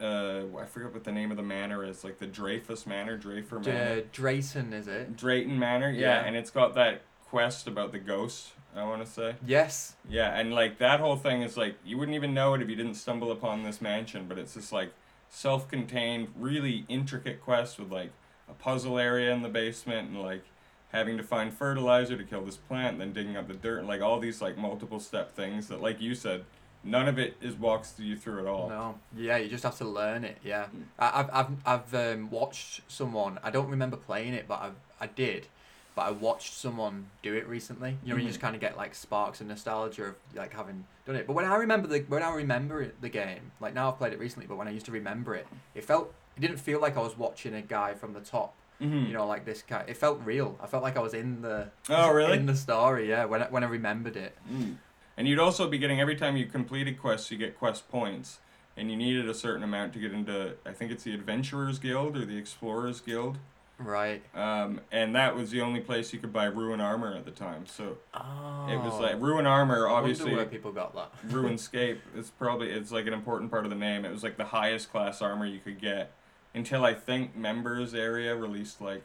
uh, I forget what the name of the manor is, like the Dreyfus Manor, Drafer Manor, D- Drayton, is it? Drayton Manor. Yeah, Yeah. and it's got that quest about the ghost. I want to say. Yes. Yeah, and like that whole thing is like you wouldn't even know it if you didn't stumble upon this mansion, but it's this like self-contained, really intricate quest with like a puzzle area in the basement and like having to find fertilizer to kill this plant, then digging up the dirt, and like all these like multiple step things that, like you said, none of it is walks you through at all. No. Yeah, you just have to learn it. Yeah. Mm. I, I've I've I've um, watched someone. I don't remember playing it, but I I did. But I watched someone do it recently. You know, you Mhm. just kind of get like sparks of nostalgia of like having done it. But when I remember the when I remember it, the game, like now I've played it recently, but when I used to remember it, it felt it didn't feel like I was watching a guy from the top. Mm-hmm. You know, like this guy. It felt real. I felt like I was in the Oh, <laughs> really? in the story. Yeah, when I, when I remembered it. Mm. And you'd also be getting every time you completed quests, you get quest points, and you needed a certain amount to get into. I think it's the Adventurers Guild or the Explorers Guild. Right. Um, and that was the only place you could buy rune armor at the time. So Oh. it was like rune armor, I obviously. where people got that. <laughs> RuneScape is probably it's like an important part of the name. It was like the highest class armor you could get until I think members area released like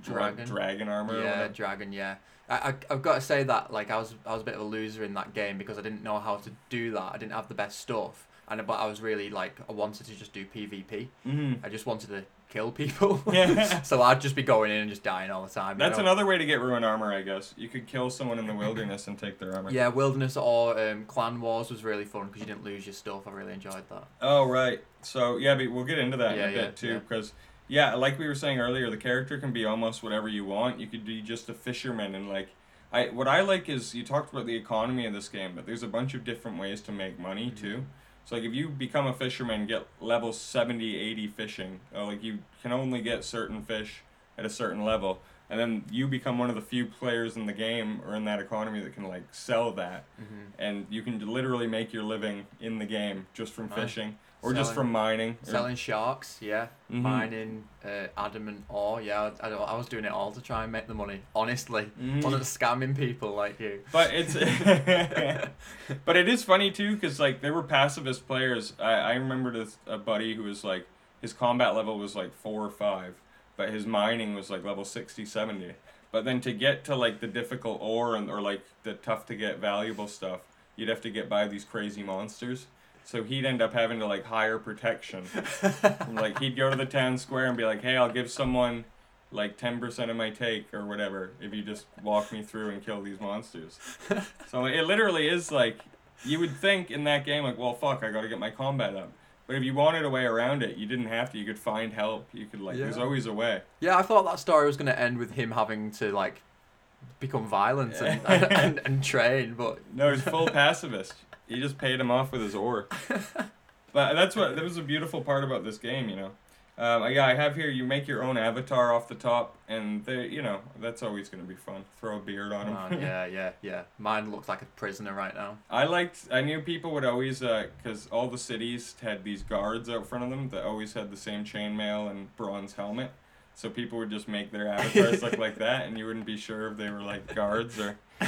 dra- Dragon? dragon armor. Yeah, dragon. Yeah, I, I I've got to say that like I was I was a bit of a loser in that game because I didn't know how to do that. I didn't have the best stuff, and but I was really like I wanted to just do PvP. Mm-hmm. I just wanted to kill people. <laughs> Yeah. <laughs> so I'd just be going in and just dying all the time. That's another way to get rune armor, I guess. You could kill someone in the wilderness and take their armor. Yeah, wilderness or um, clan wars was really fun because you didn't lose your stuff. I really enjoyed that. Oh right. So yeah, but we'll get into that Yeah, in a yeah, bit too, because yeah, like we were saying earlier, the character can be almost whatever you want. You could be just a fisherman and like. I, what I like is you talked about the economy of this game, but there's a bunch of different ways to make money Mhm. too. So like if you become a fisherman, get level 70, 80 fishing, uh, like you can only get certain fish at a certain level, and then you become one of the few players in the game or in that economy that can like sell that, Mm-hmm. and you can literally make your living in the game just from Nice. fishing or just from mining. Selling sharks, yeah. Mhm. Mining, uh, adamant ore, yeah. I, I, I was doing it all to try and make the money. Honestly, Mhm. wasn't scamming people like you. But it's, <laughs> <laughs> but it is funny too, cause like there were pacifist players. I I remember this a buddy who was like his combat level was like four or five, but his mining was like level 60, 70. But then to get to like the difficult ore and or like the tough to get valuable stuff, you'd have to get by these crazy monsters. So he'd end up having to like hire protection. <laughs> like he'd go to the town square and be like, "Hey, I'll give someone like ten percent of my take or whatever if you just walk me through and kill these monsters." so it literally is like you would think in that game like, "Well, fuck, I got to get my combat up." But if you wanted a way around it, you didn't have to. You could find help. You could like, there's always a way. Yeah, I thought that story was gonna end with him having to like become violent and, and, <laughs> and, and train, but No, he's full pacifist. He just paid him off with his ore. <laughs> But that's what that was a beautiful part about this game, you know. Um, yeah, I have here. You make your own avatar off the top, and they, you know, that's always gonna be fun. Throw a beard on him. yeah, <laughs> yeah, yeah. Mine looks like a prisoner right now. I liked. I knew people would always, because all the cities had these guards out front of them that always had the same chainmail and bronze helmet. So people would just make their avatars look like that, and you wouldn't be sure if they were like guards or. <laughs>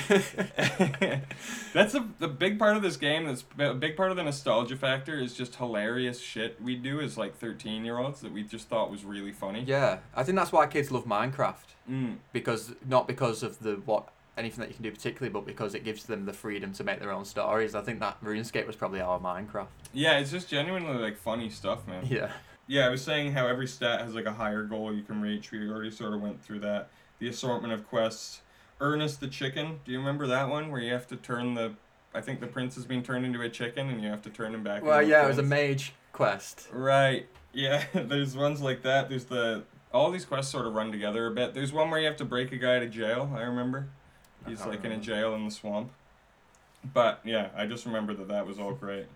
that's a the big part of this game. That's a big part of the nostalgia factor is just hilarious shit we do as like thirteen year olds that we just thought was really funny. Yeah, I think that's why kids love Minecraft Mm. because not because of the what anything that you can do particularly, but because it gives them the freedom to make their own stories. I think that RuneScape was probably our Minecraft. Yeah, it's just genuinely like funny stuff, man. Yeah. Yeah, I was saying how every stat has like a higher goal you can reach. We already sort of went through that. The assortment of quests. Ernest the chicken. Do you remember that one where you have to turn the? I think the prince has been turned into a chicken, and you have to turn him back. Well, yeah, it was a mage quest. Right. Yeah. <laughs> There's ones like that. There's the. All these quests sort of run together a bit. There's one where you have to break a guy to jail. I remember. He's can't like in a jail in the swamp. But yeah, I just remember that that was all great.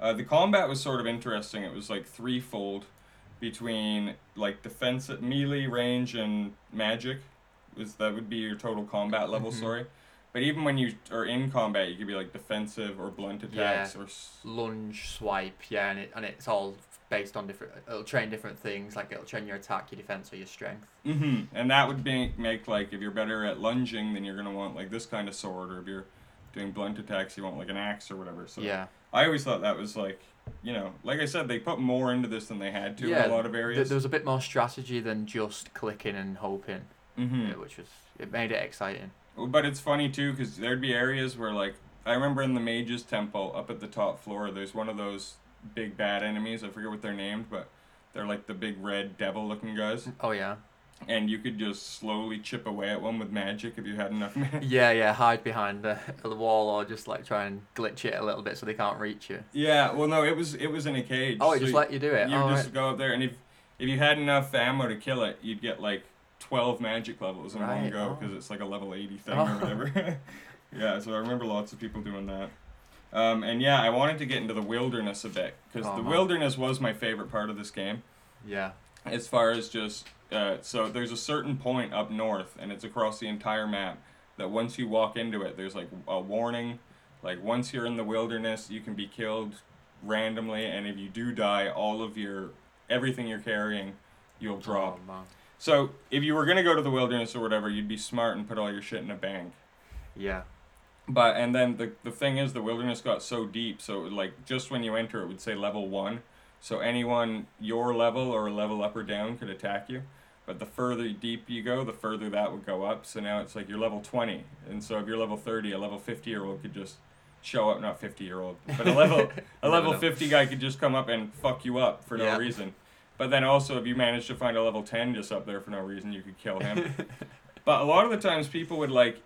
Uh, the combat was sort of interesting. It was like threefold between like defensive melee, range, and magic. Was that would be your total combat level? Mhm. Sorry. But even when you are in combat, you could be like defensive or blunt attacks or s- Lunge, swipe, yeah, and it and it's all based on different. It'll train different things. Like it'll train your attack, your defense, or your strength. hmm And that would be, make like if you're better at lunging, then you're gonna want like this kind of sword, or if you're doing blunt attacks, you want like an axe or whatever. So yeah. I always thought that was like, you know, like I said, they put more into this than they had to Yeah, in a lot of Th- areas. there was a bit more strategy than just clicking and hoping, hmm yeah, which was it made it exciting. But it's funny too, because there'd be areas where like I remember in the Mage's Temple up at the top floor, there's one of those big bad enemies. I forget what they're named, but they're like the big red devil-looking guys, Oh yeah. And you could just slowly chip away at one with magic if you had enough. ma- <laughs> Yeah, yeah, hide behind the, the wall or just like try and glitch it a little bit so they can't reach you. yeah, well, no, it was it was in a cage. Oh, it so just you- let you do it. You oh, just right. go up there, and if if you had enough ammo to kill it, you'd get like twelve magic levels in one Right, go oh. because it's like a level eighty thing Oh. or whatever. <laughs> yeah, so I remember lots of people doing that. Um, and yeah, I wanted to get into the wilderness a bit because Oh, the man. wilderness was my favorite part of this game. Yeah. As far as just uh, so there's a certain point up north, and it's across the entire map. That once you walk into it, there's like a warning. Like once you're in the wilderness, you can be killed randomly, and if you do die, all of your everything you're carrying, you'll drop. Oh. So if you were gonna go to the wilderness or whatever, you'd be smart and put all your shit in a bank. Yeah. But and then the the thing is, the wilderness got so deep, so like just when you enter, it would say level one. So anyone your level or a level up or down could attack you. But the further deep you go, the further that would go up. So now it's like you're level twenty, and so if you're level thirty, a level fifty year old could just show up. Not fifty year old, <laughs> but a level a level know. fifty guy could just come up and fuck you up for no Yeah. reason. But then also, if you managed to find a level ten just up there for no reason, you could kill him. <laughs> But a lot of the times, people would like.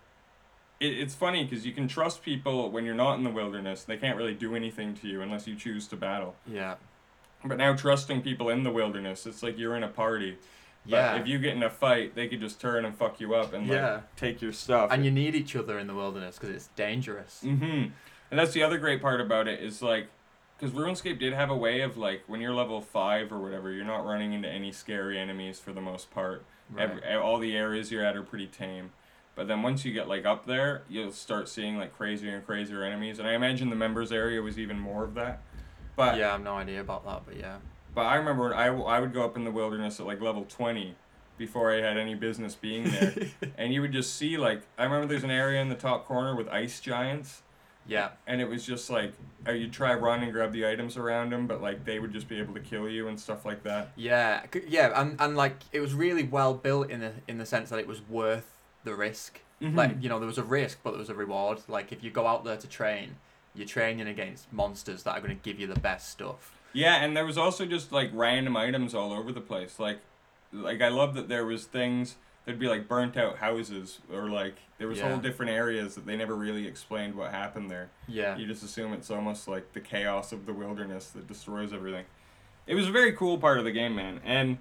It, it's funny because you can trust people when you're not in the wilderness. They can't really do anything to you unless you choose to battle. Yeah. But now trusting people in the wilderness, it's like you're in a party. But Yeah. if you get in a fight, they could just turn and fuck you up and like Yeah. take your stuff. And you need each other in the wilderness because it's dangerous. Mm-hmm. And that's the other great part about it is like, because RuneScape did have a way of like when you're level five or whatever, you're not running into any scary enemies for the most part. Right. Every, all the areas you're at are pretty tame. But then once you get like up there, you'll start seeing like crazier and crazier enemies. And I imagine the members area was even more of that. But yeah, I have no idea about that, but yeah. but I remember I, I would go up in the wilderness at like level 20 before I had any business being there. <laughs> and you would just see like I remember there's an area in the top corner with ice giants Yeah. and it was just like uh, you'd try run and grab the items around them but like they would just be able to kill you and stuff like that. Yeah, yeah, and, and like it was really well built in the in the sense that it was worth the risk. Mm-hmm. Like you know, there was a risk, but there was a reward. Like if you go out there to train, you're training against monsters that are going to give you the best stuff. Yeah, and there was also just like random items all over the place. Like, like I love that there was things there'd be like burnt out houses or like there was Yeah. whole different areas that they never really explained what happened there. Yeah. You just assume it's almost like the chaos of the wilderness that destroys everything. It was a very cool part of the game, man, and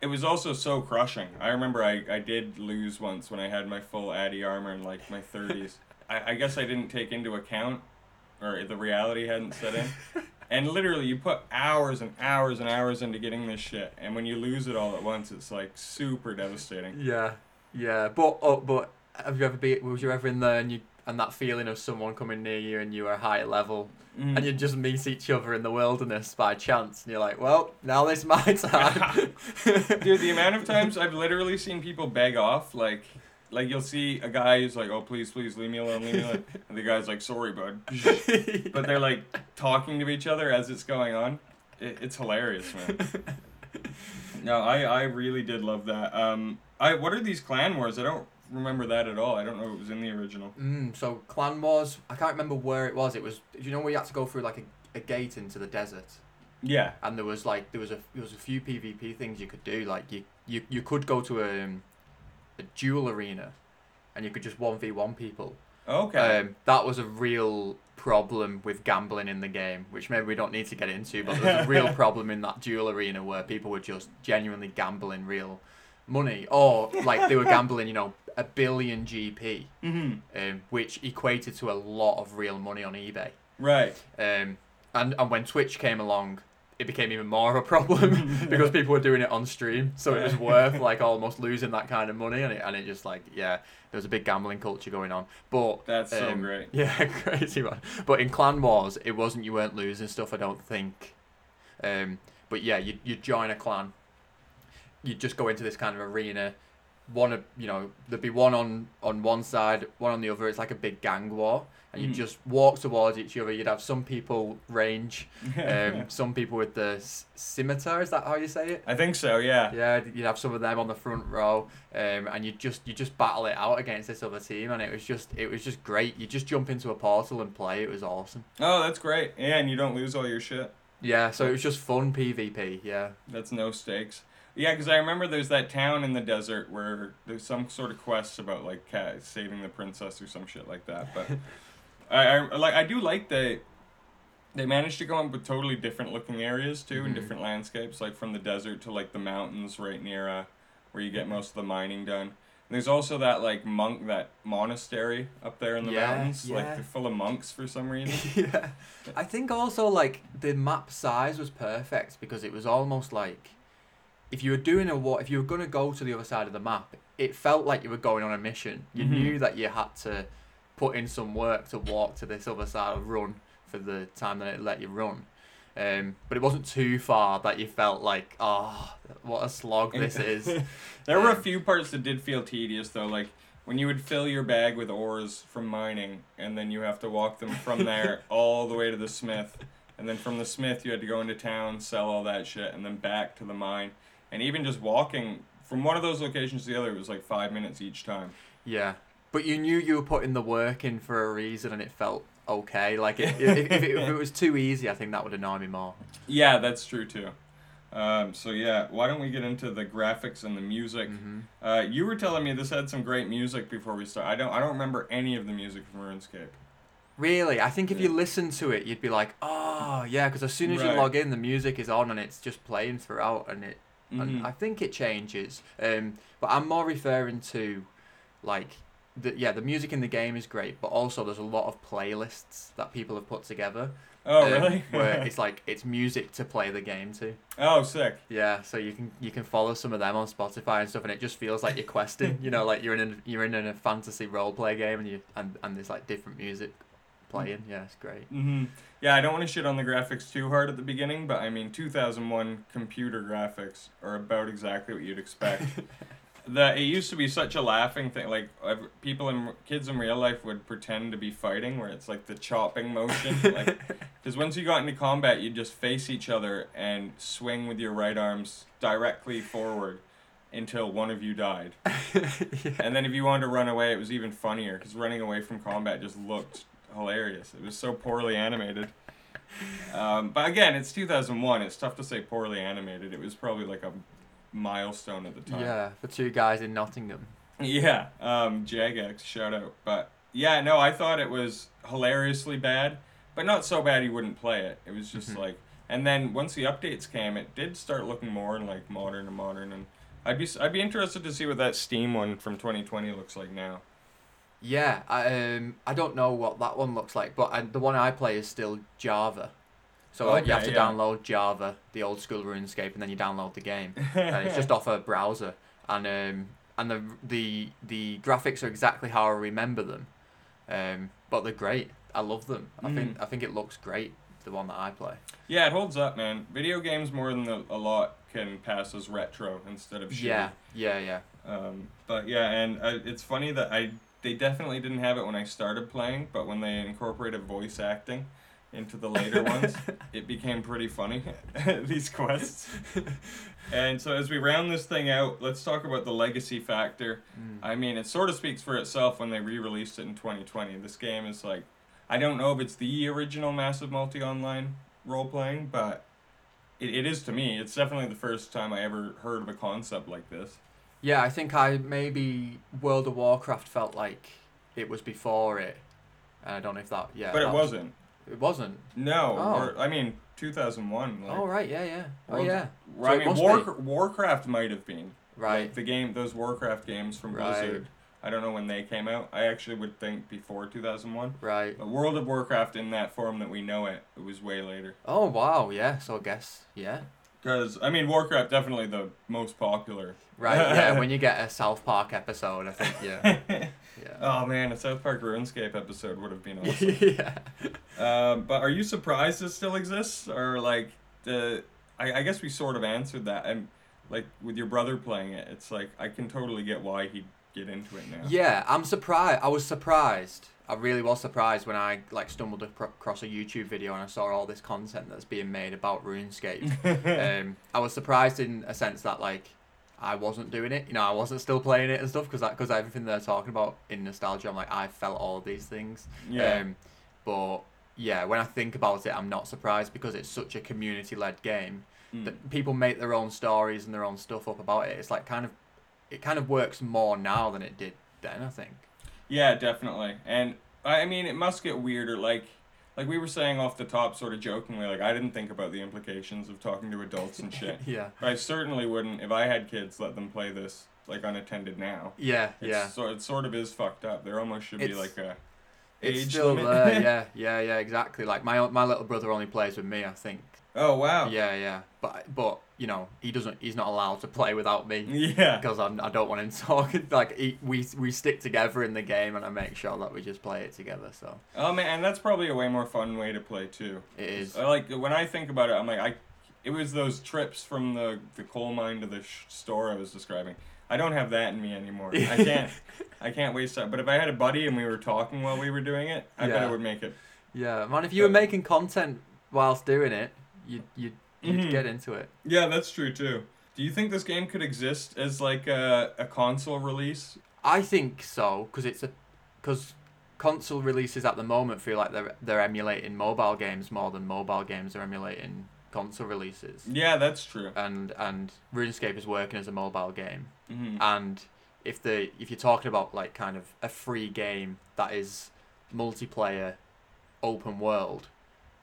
it was also so crushing. I remember I, I did lose once when I had my full Addy armor in like my thirties. <laughs> I, I guess I didn't take into account, or the reality hadn't set in. <laughs> And literally, you put hours and hours and hours into getting this shit, and when you lose it all at once, it's like super devastating. Yeah, yeah, but oh, but have you ever been? Was you ever in there and you and that feeling of someone coming near you and you are high level Mm. and you just meet each other in the wilderness by chance and you're like, well, now this my <laughs> time. Dude, the amount of times I've literally seen people beg off, like, like you'll see a guy who's like, "Oh, please, please, leave me alone, leave me alone," <laughs> and the guy's like, "Sorry, bud," <laughs> but they're like talking to each other as it's going on. It, it's hilarious, man. <laughs> No, I, I really did love that. Um, I what are these clan wars? I don't remember that at all. I don't know if it was in the original. Mm, so Clan Wars, I can't remember where it was. It was, Do you know, where you had to go through like a, a gate into the desert, Yeah. and there was like there was a there was a few PvP things you could do. Like you you, you could go to a um, a duel arena, and you could just one v one people. Okay. Um, that was a real problem with gambling in the game, which maybe we don't need to get into, but there was a <laughs> real problem in that duel arena where people were just genuinely gambling real money, or like they were <laughs> gambling, you know, a billion GP, mm-hmm. um, which equated to a lot of real money on eBay. Right. Um, and and when Twitch came along, it became even more of a problem <laughs> <laughs> because people were doing it on stream, so it was worth <laughs> like almost losing that kind of money, and it and it just like yeah, there was a big gambling culture going on. But That's so um, great. yeah, crazy man. But in Clan Wars, it wasn't you weren't losing stuff. I don't think. Um, but yeah, you you join a clan. You just go into this kind of arena. One of you know there'd be one on on one side, one on the other. It's like a big gang war, and you Mm. just walk towards each other. You'd have some people range, <laughs> um, some people with the s- scimitar. Is that how you say it? I think so. Yeah. Yeah, you'd have some of them on the front row, um, and you just you just battle it out against this other team, and it was just it was just great. You just jump into a portal and play. It was awesome. Oh, that's great. Yeah, and you don't lose all your shit. Yeah, so it was just fun PvP. Yeah, That's no stakes. Yeah, because I remember there's that town in the desert where there's some sort of quest about like saving the princess or some shit like that. But <laughs> I, I like I do like that they managed to go up with totally different looking areas too and Mhm. different landscapes, like from the desert to like the mountains right near uh, where you get most of the mining done. And there's also that like monk that monastery up there in the Yeah, mountains, like they're full of monks for some reason. <laughs> yeah. I think also like the map size was perfect because it was almost like if you were doing a what if you were gonna go to the other side of the map, it felt like you were going on a mission. You Mhm. knew that you had to put in some work to walk to this other side of run for the time that it let you run. Um, but it wasn't too far that you felt like, oh, what a slog this <laughs> is. there were a Um, few parts that did feel tedious though, like when you would fill your bag with ores from mining, and then you have to walk them from there <laughs> all the way to the smith, and then from the smith you had to go into town, sell all that shit, and then back to the mine, and even just walking from one of those locations to the other was like five minutes each time. Yeah, but you knew you were putting the work in for a reason, and it felt okay. Like if, <laughs> if, if, it, if it was too easy, I think that would annoy me more. Yeah, that's true too. Um, so yeah, why don't we get into the graphics and the music? hmm Uh, you were telling me this had some great music before we start. I don't. I don't remember any of the music from RuneScape. Really, I think if Yeah. you listen to it, you'd be like, oh yeah, because as soon as Right. you log in, the music is on and it's just playing throughout, and it. Mhm. And I think it changes. Um, but I'm more referring to, like, the yeah, the music in the game is great, but also there's a lot of playlists that people have put together. oh um, really? where <laughs> it's like it's music to play the game to. oh sick. Yeah, so you can you can follow some of them on Spotify and stuff, and it just feels like you're questing. <laughs> you know, like you're in a, you're in a fantasy role play game, and you and, and there's like different music playing. Yeah, it's great. hmm Yeah, I don't want to shit on the graphics too hard at the beginning, but I mean, 2001 computer graphics are about exactly what you'd expect. <laughs> the it used to be such a laughing thing. Like ev- people in kids in real life would pretend to be fighting, where it's like the chopping motion, <laughs> like because once you got into combat, you'd just face each other and swing with your right arms directly forward until one of you died. <laughs> yeah. And then if you wanted to run away, it was even funnier because running away from combat just looked hilarious. It was so poorly animated. <laughs> Um, but again, it's 2001. It's tough to say poorly animated. It was probably like a milestone at the time. Yeah, for two guys in Nottingham. Yeah, um, Jagex, shout out. But yeah, no, I thought it was hilariously bad, but not so bad you wouldn't play it. It was just Mhm. like, and then once the updates came, it did start looking more and like modern and modern. And I'd be I'd be interested to see what that Steam one from 2020 looks like now. Yeah, I, um, I don't know what that one looks like, but I, the one I play is still Java. So like, you have to yeah. download Java, the old school RuneScape, and then you download the game. <laughs> and it's just off a browser, and um, and the the the graphics are exactly how I remember them, um, but they're great. I love them. I Mm. think I think it looks great. The one that I play. yeah, it holds up, man. Video games more than a, a lot can pass as retro instead of shitty. Yeah, yeah, yeah. Um, but yeah, and uh, it's funny that I they definitely didn't have it when I started playing, but when they incorporated voice acting into the later ones, <laughs> it became pretty funny. <laughs> these quests. and so as we round this thing out, let's talk about the legacy factor. Mm. I mean, it sort of speaks for itself when they re-released it in 2020. This game is like, I don't know if it's the original massive multi-online role-playing, but it, it is to me. It's definitely the first time I ever heard of a concept like this. Yeah, I think I maybe World of Warcraft felt like it was before it. And I don't know if that. Yeah, but it was- wasn't. It wasn't. No, Oh. or, I mean 2001. Like, oh right, yeah, yeah. Oh World- yeah. I So it mean must War, be. Warcraft might have been Right. The game, those Warcraft games from Right. Blizzard. I don't know when they came out. I actually would think before 2001. Right. But World of Warcraft in that form that we know it, it was way later. Oh wow, yeah. So I guess yeah. Because I mean, Warcraft definitely the most popular. Right. Yeah. <laughs> when you get a South Park episode, I think yeah. <laughs> Yeah. oh man, a South Park RuneScape episode would have been <laughs> awesome. yeah. um, but are you surprised it still exists, or like the? I, I guess we sort of answered that. And like with your brother playing it, it's like I can totally get why he'd get into it now. Yeah, I'm surprised. I was surprised. I really was surprised when I like stumbled across a YouTube video and I saw all this content that's being made about RuneScape. <laughs> um, I was surprised in a sense that like I wasn't doing it. You know, I wasn't still playing it and stuff because because everything they're talking about in nostalgia, I'm like I felt all of these things. yeah. Um, but yeah, when I think about it, I'm not surprised because it's such a community-led game Mm. that people make their own stories and their own stuff up about it. It's like kind of, it kind of works more now than it did then. I think. Yeah, definitely. And I mean, it must get weirder. Like, like we were saying off the top, sort of jokingly. Like, I didn't think about the implications of talking to adults and shit. <laughs> Yeah. But I certainly wouldn't, if I had kids, let them play this like unattended now. Yeah. It's yeah. So it sort of is fucked up. There almost should be like a It's age still limit. there. <laughs> Yeah. Yeah. Yeah. Exactly. Like my my little brother only plays with me. I think. oh wow. Yeah. Yeah. But but you know he doesn't. He's not allowed to play without me. Yeah. Because I'm, I don't want him <laughs> talking. Like he, we we stick together in the game, and I make sure that we just play it together. So Oh man, and that's probably a way more fun way to play too. it is. Like when I think about it. I'm like I, it was those trips from the the coal mine to the sh- store I was describing. I don't have that in me anymore. I <laughs> can't. I can't waste that. But if I had a buddy and we were talking while we were doing it, I bet it would make it. Yeah, man. If you were making content whilst doing it, you'd you'd, you'd get into it. Yeah, that's true too. Do you think this game could exist as like a, a console release? I think so because it's a because console releases at the moment feel like they're they're emulating mobile games more than mobile games are emulating console releases. Yeah, that's true. And and RuneScape is working as a mobile game. hmm And if the if you're talking about like kind of a free game that is multiplayer, open world,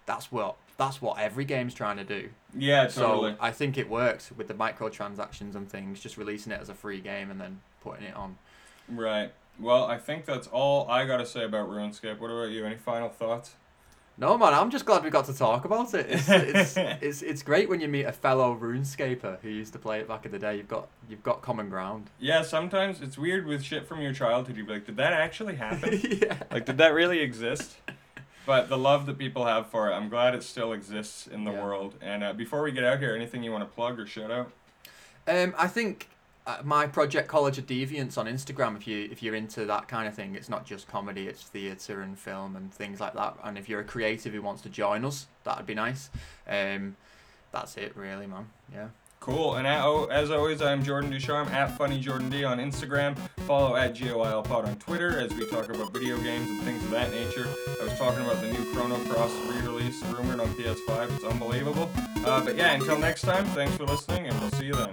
that's what that's what every game's trying to do. Yeah, totally. So I think it works with the microtransactions and things, just releasing it as a free game and then putting it on. right. Well, I think that's all I gotta say about RuneScape. What about you? Any final thoughts? No man, I'm just glad we got to talk about it. It's it's, <laughs> it's, it's great when you meet a fellow RuneScaper who used to play it back in the day. You've got you've got common ground. Yeah, sometimes it's weird with shit from your childhood. You'd be like, did that actually happen? <laughs> yeah. like, did that really exist? But the love that people have for it, I'm glad it still exists in the Yeah. world. And uh, before we get out here, anything you want to plug or shout out? Um, I think uh, my project College of Deviants on Instagram. If you if you're into that kind of thing, it's not just comedy; it's theatre and film and things like that. And if you're a creative who wants to join us, that'd be nice. Um, that's it, really, man. Yeah. Cool. And at, oh, as always, I'm Jordan Ducharme at FunnyJordanD on Instagram. Follow at GOILPod on Twitter as we talk about video games and things of that nature. I was talking about the new Chrono Cross re-release rumored on PS5. It's unbelievable. Uh, but yeah, until next time, thanks for listening, and we'll see you then.